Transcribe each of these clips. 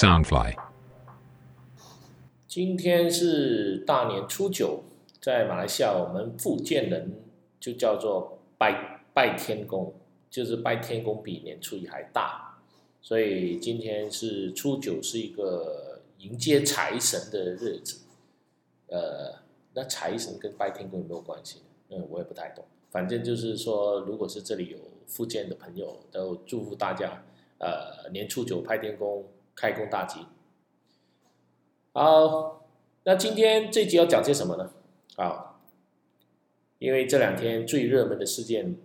Soundfly。今天是大年初九，在马来西亚，我们福建人就叫做拜拜天公，就是拜天公比年初一还大，所以今天是初九，是一个迎接财神的日子。呃，那财神跟拜天公有没有关系？嗯，我也不太懂。反正就是说，如果是这里有福建的朋友，都祝福大家，呃，年初九拜天公，开工大吉。好，那今天这集要讲些什么呢？啊，因为这两天最热门的事件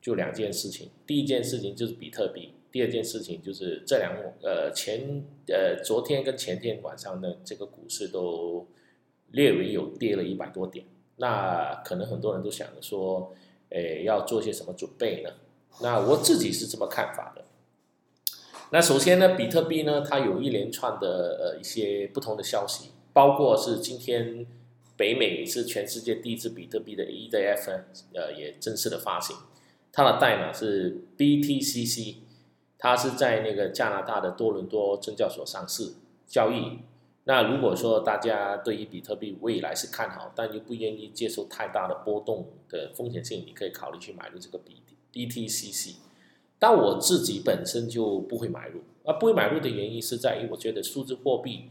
就两件事情，第一件事情就是比特币，第二件事情就是这两呃前呃昨天跟前天晚上呢，这个股市都略微有跌了一百多点，那可能很多人都想着说。诶，要做些什么准备呢？那我自己是这么看法的。那首先呢，比特币呢，它有一连串的呃一些不同的消息，包括是今天北美是全世界第一支比特币的 ETF 呃也正式的发行，它的代码是 BTCC，它是在那个加拿大的多伦多证交所上市交易。那如果说大家对于比特币未来是看好，但又不愿意接受太大的波动的风险性，你可以考虑去买入这个 B BTCC。但我自己本身就不会买入，而不会买入的原因是在于我觉得数字货币，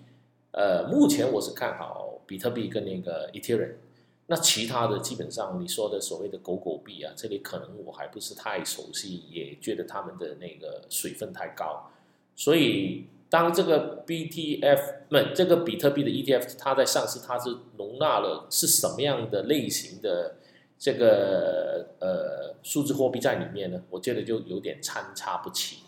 呃，目前我是看好比特币跟那个 Ethereum。那其他的基本上你说的所谓的狗狗币啊，这里可能我还不是太熟悉，也觉得他们的那个水分太高，所以。当这个 BTF 不，这个比特币的 ETF 它在上市，它是容纳了是什么样的类型的这个呃数字货币在里面呢？我觉得就有点参差不齐。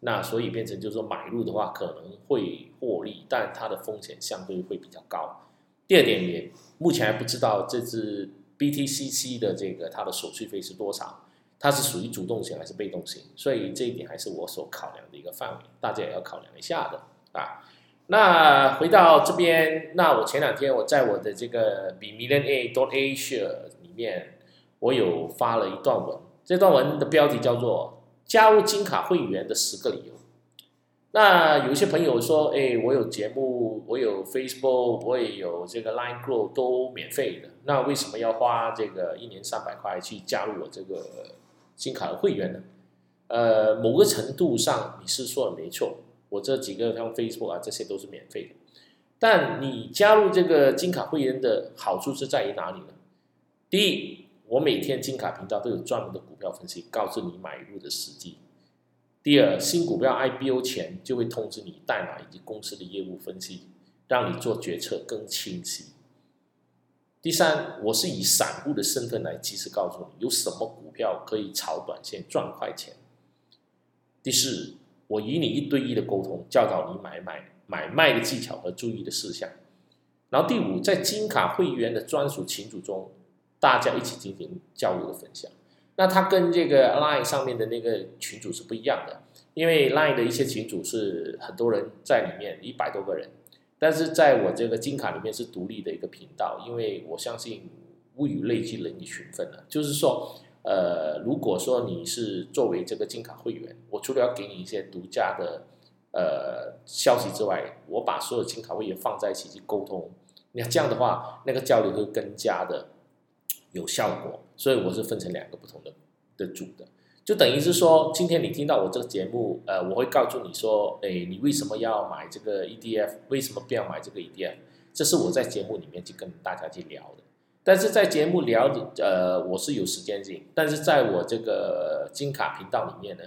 那所以变成就是说买入的话可能会获利，但它的风险相对会比较高。第二点也目前还不知道这支 BTCC 的这个它的手续费是多少。它是属于主动型还是被动型？所以这一点还是我所考量的一个范围，大家也要考量一下的啊。那回到这边，那我前两天我在我的这个 B Million A dot Asia 面，我有发了一段文，这段文的标题叫做“加入金卡会员的十个理由”。那有一些朋友说，哎，我有节目，我有 Facebook，我也有这个 Line Group 都免费的，那为什么要花这个一年三百块去加入我这个？金卡的会员呢？呃，某个程度上你是说的没错，我这几个像 Facebook 啊，这些都是免费的。但你加入这个金卡会员的好处是在于哪里呢？第一，我每天金卡频道都有专门的股票分析，告诉你买入的时机。第二，新股票 IPO 前就会通知你代码以及公司的业务分析，让你做决策更清晰。第三，我是以散户的身份来及时告诉你有什么股票可以炒短线赚快钱。第四，我与你一对一的沟通，教导你买买买卖的技巧和注意的事项。然后第五，在金卡会员的专属群组中，大家一起进行交流的分享。那它跟这个 Line 上面的那个群组是不一样的，因为 Line 的一些群组是很多人在里面，一百多个人。但是在我这个金卡里面是独立的一个频道，因为我相信物以类聚，人以群分的。就是说，呃，如果说你是作为这个金卡会员，我除了要给你一些独家的呃消息之外，我把所有金卡会员放在一起去沟通，那这样的话，那个交流会更加的有效果。所以我是分成两个不同的的组的。就等于是说，今天你听到我这个节目，呃，我会告诉你说，哎，你为什么要买这个 EDF？为什么不要买这个 EDF？这是我在节目里面去跟大家去聊的。但是在节目聊，呃，我是有时间性，但是在我这个金卡频道里面呢，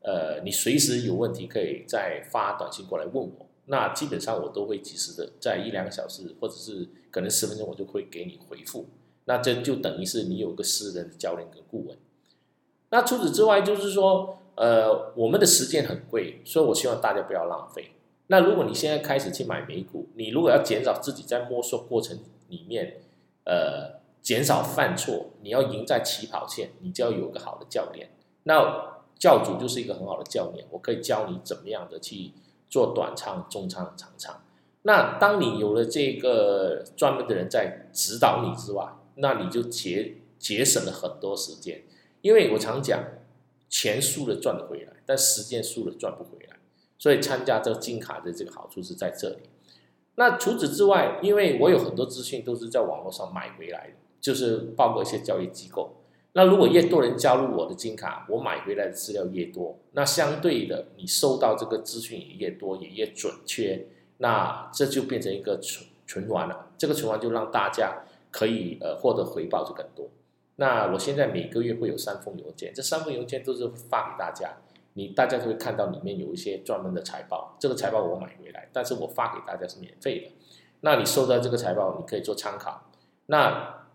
呃，你随时有问题可以再发短信过来问我，那基本上我都会及时的在一两个小时，或者是可能十分钟，我就会给你回复。那这就等于是你有个私人的教练跟顾问。那除此之外，就是说，呃，我们的时间很贵，所以我希望大家不要浪费。那如果你现在开始去买美股，你如果要减少自己在摸索过程里面，呃，减少犯错，你要赢在起跑线，你就要有个好的教练。那教主就是一个很好的教练，我可以教你怎么样的去做短仓、中仓、长仓。那当你有了这个专门的人在指导你之外，那你就节节省了很多时间。因为我常讲，钱输了赚得回来，但时间输了赚不回来。所以参加这个金卡的这个好处是在这里。那除此之外，因为我有很多资讯都是在网络上买回来的，就是包括一些交易机构。那如果越多人加入我的金卡，我买回来的资料越多，那相对的你收到这个资讯也越多，也越准确。那这就变成一个循循环了，这个循环就让大家可以呃获得回报就更多。那我现在每个月会有三封邮件，这三封邮件都是发给大家。你大家都会看到里面有一些专门的财报，这个财报我买回来，但是我发给大家是免费的。那你收到这个财报，你可以做参考。那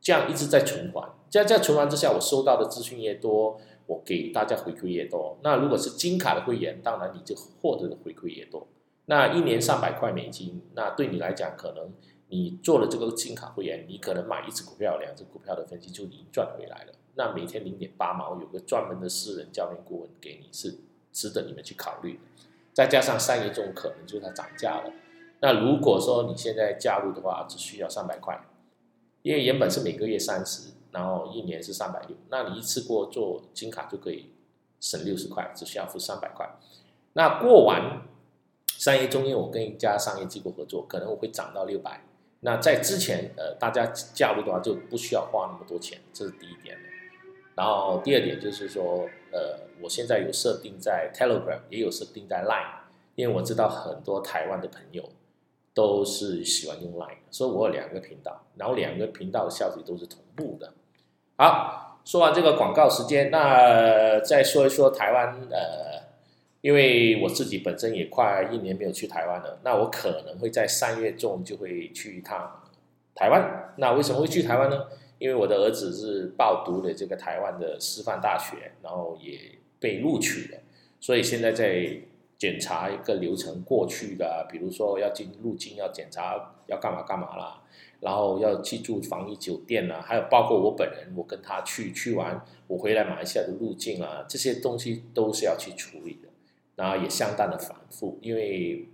这样一直在循环，在在循环之下，我收到的资讯越多，我给大家回馈越多。那如果是金卡的会员，当然你就获得的回馈越多。那一年上百块美金，那对你来讲，可能你做了这个金卡会员，你可能买一只股票、两只股票的分析就已经赚回来了。那每天零点八毛，有个专门的私人教练顾问给你，是值得你们去考虑。再加上三月中可能就是它涨价了。那如果说你现在加入的话，只需要三百块，因为原本是每个月三十，然后一年是三百六，那你一次过做金卡就可以省六十块，只需要付三百块。那过完三月中，因为我跟一家商业机构合作，可能我会涨到六百。那在之前，呃，大家加入的话就不需要花那么多钱，这是第一点。然后第二点就是说，呃，我现在有设定在 Telegram，也有设定在 Line，因为我知道很多台湾的朋友都是喜欢用 Line，所以我有两个频道，然后两个频道的消息都是同步的。好，说完这个广告时间，那再说一说台湾，呃，因为我自己本身也快一年没有去台湾了，那我可能会在三月中就会去一趟台湾。那为什么会去台湾呢？因为我的儿子是报读的这个台湾的师范大学，然后也被录取了，所以现在在检查一个流程过去的，比如说要进入境要检查要干嘛干嘛啦，然后要去住防疫酒店啦，还有包括我本人，我跟他去去完，我回来马来西亚的入境啊，这些东西都是要去处理的，然后也相当的繁复，因为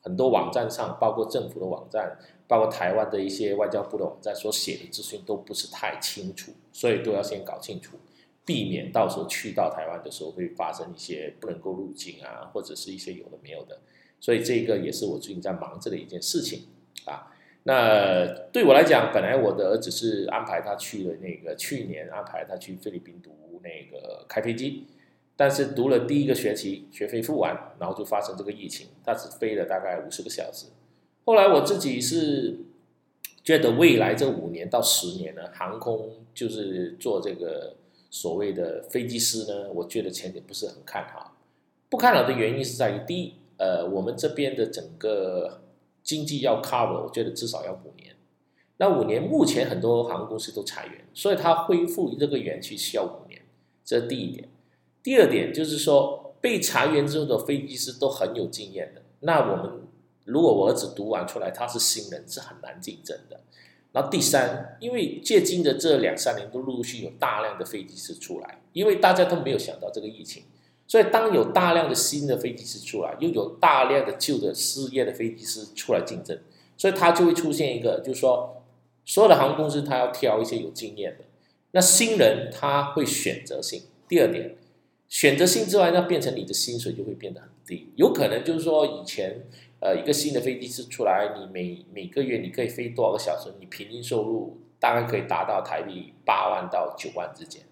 很多网站上，包括政府的网站。包括台湾的一些外交部的网站所写的资讯都不是太清楚，所以都要先搞清楚，避免到时候去到台湾的时候会发生一些不能够入境啊，或者是一些有的没有的。所以这个也是我最近在忙着的一件事情啊。那对我来讲，本来我的儿子是安排他去了那个去年安排他去菲律宾读那个开飞机，但是读了第一个学期学费付完，然后就发生这个疫情，他只飞了大概五十个小时。后来我自己是觉得未来这五年到十年呢，航空就是做这个所谓的飞机师呢，我觉得前景不是很看好。不看好的原因是在于，第一，呃，我们这边的整个经济要 cover，我觉得至少要五年。那五年目前很多航空公司都裁员，所以它恢复这个元气需要五年，这是第一点。第二点就是说，被裁员之后的飞机师都很有经验的，那我们。如果我儿子读完出来，他是新人，是很难竞争的。然后第三，因为借今的这两三年都陆续有大量的飞机师出来，因为大家都没有想到这个疫情，所以当有大量的新的飞机师出来，又有大量的旧的失业的飞机师出来竞争，所以它就会出现一个，就是说所有的航空公司它要挑一些有经验的，那新人他会选择性。第二点，选择性之外，那变成你的薪水就会变得很低，有可能就是说以前。呃，一个新的飞机师出来，你每每个月你可以飞多少个小时？你平均收入大概可以达到台币八万到九万之间。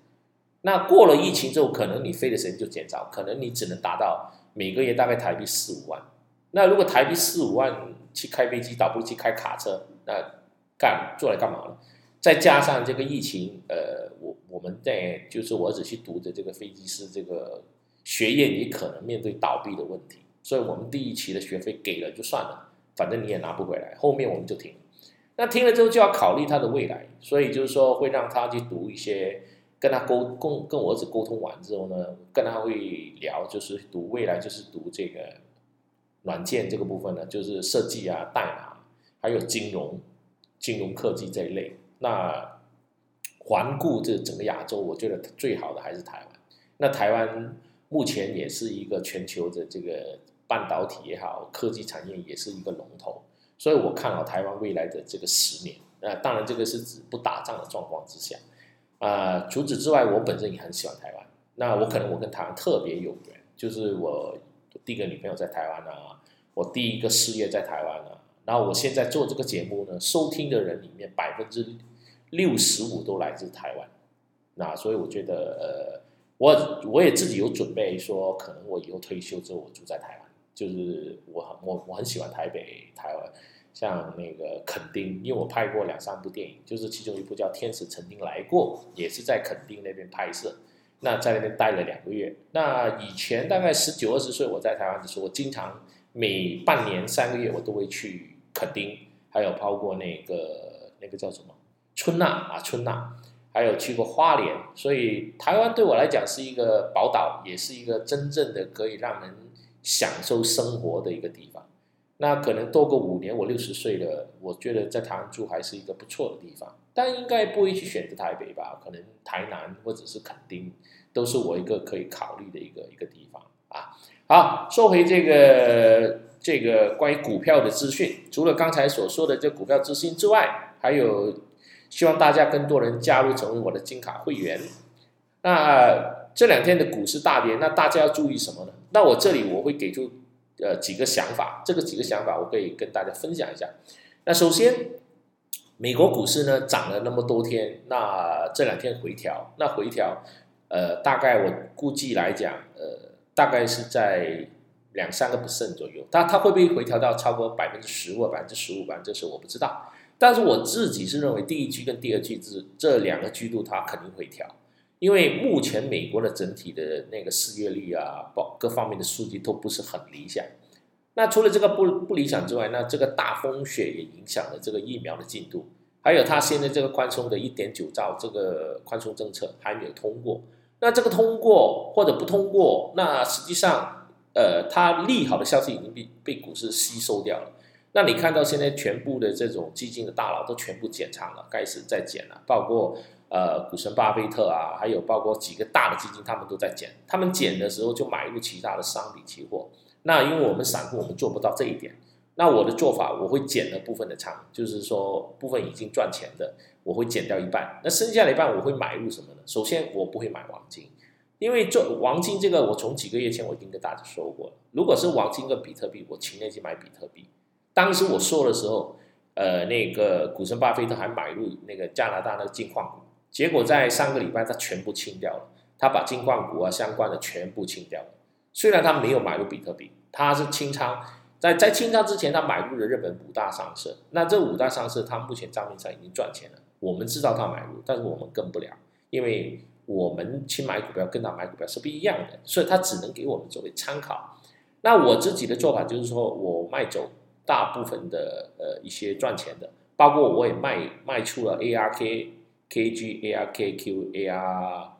那过了疫情之后，可能你飞的时间就减少，可能你只能达到每个月大概台币四五万。那如果台币四五万去开飞机，倒不如去开卡车，那干做来干嘛呢？再加上这个疫情，呃，我我们在就是我儿子去读的这个飞机师这个学业，你可能面对倒闭的问题。所以我们第一期的学费给了就算了，反正你也拿不回来。后面我们就停。那听了之后就要考虑他的未来，所以就是说会让他去读一些，跟他沟跟跟我儿子沟通完之后呢，跟他会聊，就是读未来就是读这个软件这个部分呢，就是设计啊、代码，还有金融、金融科技这一类。那环顾这整个亚洲，我觉得最好的还是台湾。那台湾目前也是一个全球的这个。半导体也好，科技产业也是一个龙头，所以我看好台湾未来的这个十年。那，当然这个是指不打仗的状况之下。啊，除此之外，我本身也很喜欢台湾。那我可能我跟台湾特别有缘，就是我第一个女朋友在台湾啊，我第一个事业在台湾啊，然后我现在做这个节目呢，收听的人里面百分之六十五都来自台湾，那所以我觉得呃，我我也自己有准备说，可能我以后退休之后我住在台湾，就是我我我很喜欢台北台湾。像那个垦丁，因为我拍过两三部电影，就是其中一部叫《天使曾经来过》，也是在垦丁那边拍摄。那在那边待了两个月。那以前大概十九二十岁，我在台湾的时候，我经常每半年三个月我都会去垦丁，还有包括那个那个叫什么春娜啊春娜，还有去过花莲。所以台湾对我来讲是一个宝岛，也是一个真正的可以让人享受生活的一个地方。那可能多个五年，我六十岁了，我觉得在台湾住还是一个不错的地方，但应该不会去选择台北吧？可能台南或者是垦丁，都是我一个可以考虑的一个一个地方啊。好，说回这个这个关于股票的资讯，除了刚才所说的这股票资讯之外，还有希望大家更多人加入成为我的金卡会员。那这两天的股市大跌，那大家要注意什么呢？那我这里我会给出。呃，几个想法，这个几个想法我可以跟大家分享一下。那首先，美国股市呢涨了那么多天，那这两天回调，那回调，呃，大概我估计来讲，呃，大概是在两三个 percent 左右。它它会不会回调到超过百分之十或百分之十五？反正这是我不知道。但是我自己是认为第一季跟第二季这这两个季度它肯定会调。因为目前美国的整体的那个失业率啊，包各方面的数据都不是很理想。那除了这个不不理想之外，那这个大风雪也影响了这个疫苗的进度，还有它现在这个宽松的一点九兆这个宽松政策还没有通过。那这个通过或者不通过，那实际上呃，它利好的消息已经被被股市吸收掉了。那你看到现在全部的这种基金的大佬都全部减仓了，开始在减了，包括。呃，股神巴菲特啊，还有包括几个大的基金，他们都在减。他们减的时候就买入其他的商品期货。那因为我们散户，我们做不到这一点。那我的做法，我会减了部分的仓，就是说部分已经赚钱的，我会减掉一半。那剩下的一半，我会买入什么呢？首先，我不会买黄金，因为做黄金这个，我从几个月前我已经跟大家说过了。如果是黄金跟比特币，我情愿去买比特币。当时我说的时候，呃，那个股神巴菲特还买入那个加拿大那个金矿股。结果在上个礼拜，他全部清掉了，他把金矿股啊相关的全部清掉了。虽然他没有买入比特币，他是清仓，在在清仓之前，他买入了日本五大上市。那这五大上市，他目前账面上已经赚钱了。我们知道他买入，但是我们跟不了，因为我们去买股票跟他买股票是不一样的，所以他只能给我们作为参考。那我自己的做法就是说，我卖走大部分的呃一些赚钱的，包括我也卖卖出了 ARK。K G A R K Q A R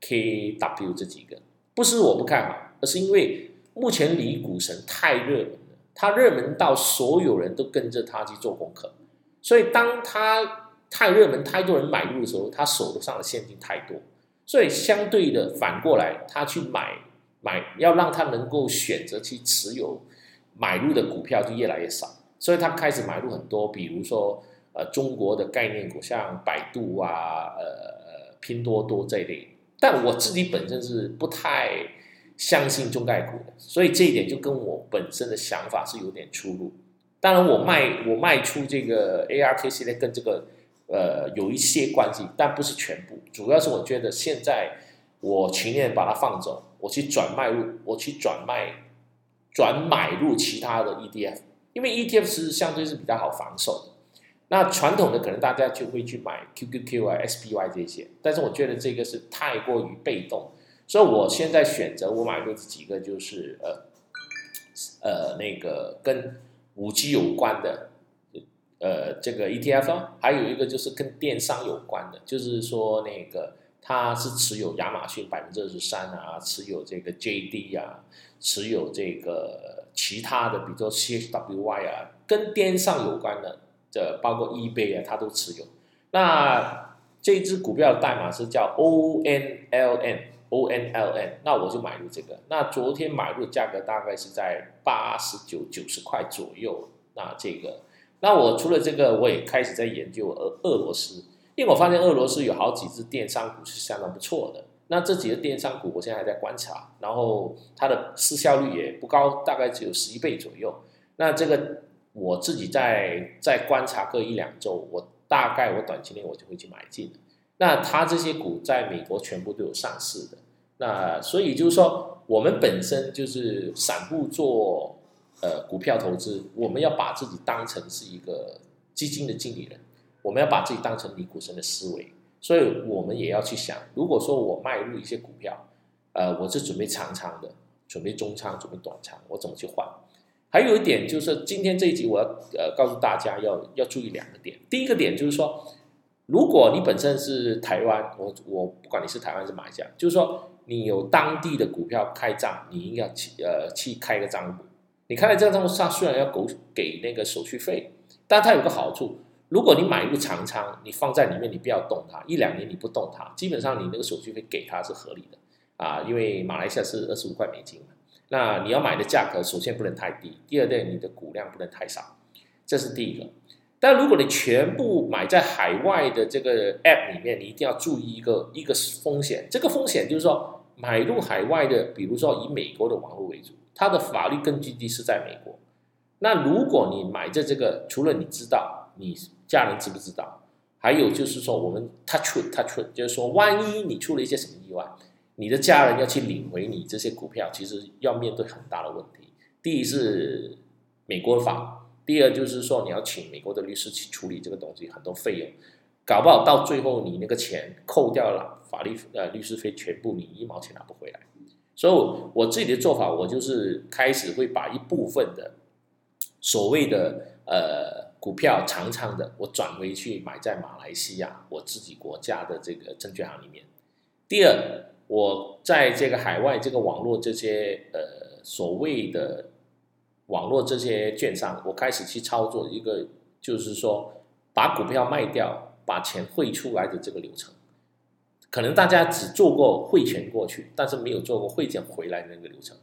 K W 这几个不是我不看好，而是因为目前离股神太热门了，他热门到所有人都跟着他去做功课，所以当他太热门，太多人买入的时候，他手头上的现金太多，所以相对的反过来，他去买买要让他能够选择去持有买入的股票就越来越少，所以他开始买入很多，比如说。呃，中国的概念股像百度啊，呃，拼多多这一类，但我自己本身是不太相信中概股的，所以这一点就跟我本身的想法是有点出入。当然，我卖我卖出这个 ARK 系列跟这个呃有一些关系，但不是全部。主要是我觉得现在我情愿把它放走，我去转卖入，我去转卖转买入其他的 ETF，因为 ETF 是相对是比较好防守的。那传统的可能大家就会去买 QQQ 啊、SPY 这些，但是我觉得这个是太过于被动，所以我现在选择我买入几个就是呃呃那个跟五 G 有关的呃这个 ETF，还有一个就是跟电商有关的，就是说那个它是持有亚马逊百分之二十三啊，持有这个 JD 啊，持有这个其他的，比如说 CHWY 啊，跟电商有关的。这包括 eBay 啊，它都持有。那这只股票的代码是叫 ONLN，ONLN。那我就买入这个。那昨天买入的价格大概是在八十九、九十块左右。那这个，那我除了这个，我也开始在研究俄俄罗斯，因为我发现俄罗斯有好几只电商股是相当不错的。那这几个电商股我现在还在观察，然后它的市效率也不高，大概只有十一倍左右。那这个我自己在在观察个一两周，我大概我短期内我就会去买进。那它这些股在美国全部都有上市的，那所以就是说，我们本身就是散户做呃股票投资，我们要把自己当成是一个基金的经理人，我们要把自己当成李股神的思维，所以我们也要去想，如果说我卖入一些股票，呃，我是准备长仓的，准备中仓，准备短仓，我怎么去换？还有一点就是今天这一集我要呃告诉大家要要注意两个点，第一个点就是说。如果你本身是台湾，我我不管你是台湾是马来西亚，就是说你有当地的股票开账，你应该去呃去开个账户。你开了这个账户上，虽然要给给那个手续费，但它有个好处，如果你买入长仓，你放在里面，你不要动它，一两年你不动它，基本上你那个手续费给它是合理的啊，因为马来西亚是二十五块美金嘛。那你要买的价格首先不能太低，第二点你的股量不能太少，这是第一个。但如果你全部买在海外的这个 App 里面，你一定要注意一个一个风险。这个风险就是说，买入海外的，比如说以美国的网络为主，它的法律根据地是在美国。那如果你买在这个，除了你知道，你家人知不知道？还有就是说，我们 touch touch，就是说，万一你出了一些什么意外，你的家人要去领回你这些股票，其实要面对很大的问题。第一是美国法。第二就是说，你要请美国的律师去处理这个东西，很多费用，搞不好到最后你那个钱扣掉了法律呃律师费，全部你一毛钱拿不回来。所以我自己的做法，我就是开始会把一部分的所谓的呃股票长仓的，我转回去买在马来西亚我自己国家的这个证券行里面。第二，我在这个海外这个网络这些呃所谓的。网络这些券商，我开始去操作一个，就是说把股票卖掉，把钱汇出来的这个流程。可能大家只做过汇钱过去，但是没有做过汇钱回来那个流程。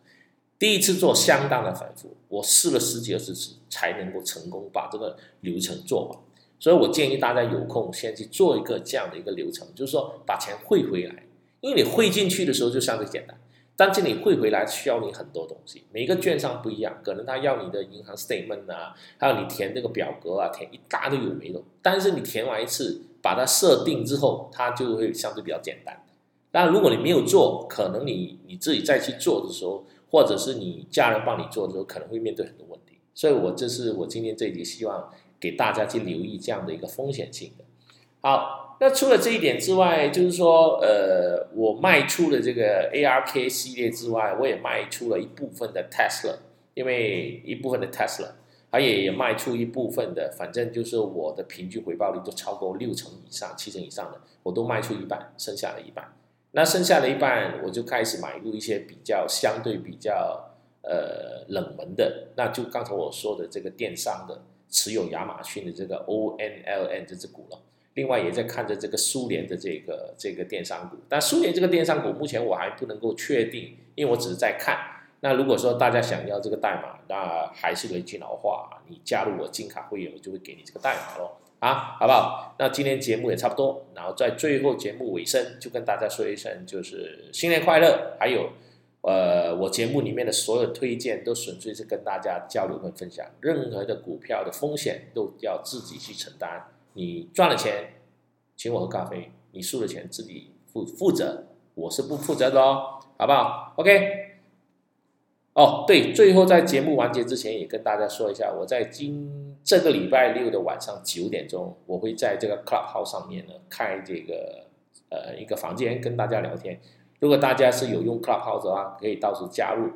第一次做相当的反复，我试了十几二十次才能够成功把这个流程做完。所以我建议大家有空先去做一个这样的一个流程，就是说把钱汇回来，因为你汇进去的时候就相对简单。但是你汇回来需要你很多东西，每个券商不一样，可能他要你的银行 statement 啊，还有你填这个表格啊，填一大堆有没的。但是你填完一次，把它设定之后，它就会相对比较简单。但如果你没有做，可能你你自己再去做的时候，或者是你家人帮你做的时候，可能会面对很多问题。所以我这是我今天这一集希望给大家去留意这样的一个风险性的。好。那除了这一点之外，就是说，呃，我卖出了这个 ARK 系列之外，我也卖出了一部分的 Tesla，因为一部分的 Tesla，它也也卖出一部分的，反正就是我的平均回报率都超过六成以上、七成以上的，我都卖出一半，剩下的一半。那剩下的一半，我就开始买入一些比较相对比较呃冷门的，那就刚才我说的这个电商的，持有亚马逊的这个 ONLN 这只股了。另外也在看着这个苏联的这个这个电商股，但苏联这个电商股目前我还不能够确定，因为我只是在看。那如果说大家想要这个代码，那还是可以去老化，你加入我金卡会员，我就会给你这个代码喽。啊，好不好？那今天节目也差不多，然后在最后节目尾声就跟大家说一声，就是新年快乐。还有，呃，我节目里面的所有推荐都纯粹是跟大家交流跟分享，任何的股票的风险都要自己去承担。你赚了钱，请我喝咖啡；你输了钱，自己负负责。我是不负责的哦，好不好？OK。哦，对，最后在节目完结之前，也跟大家说一下，我在今这个礼拜六的晚上九点钟，我会在这个 Clubhouse 上面呢开这个呃一个房间跟大家聊天。如果大家是有用 Clubhouse 的话，可以到时候加入。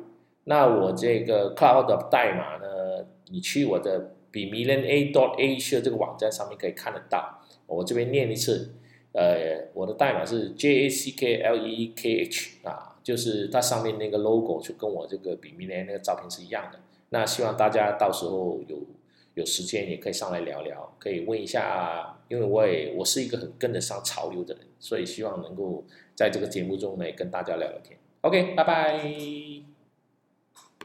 那我这个 Clubhouse 的代码呢，你去我的。比 million a dot a 这个网站上面可以看得到，我这边念一次，呃，我的代码是 j a c k l e k h 啊，就是它上面那个 logo 就跟我这个比 million 那个照片是一样的。那希望大家到时候有有时间也可以上来聊聊，可以问一下，因为我也我是一个很跟得上潮流的人，所以希望能够在这个节目中呢跟大家聊聊天。OK，拜拜。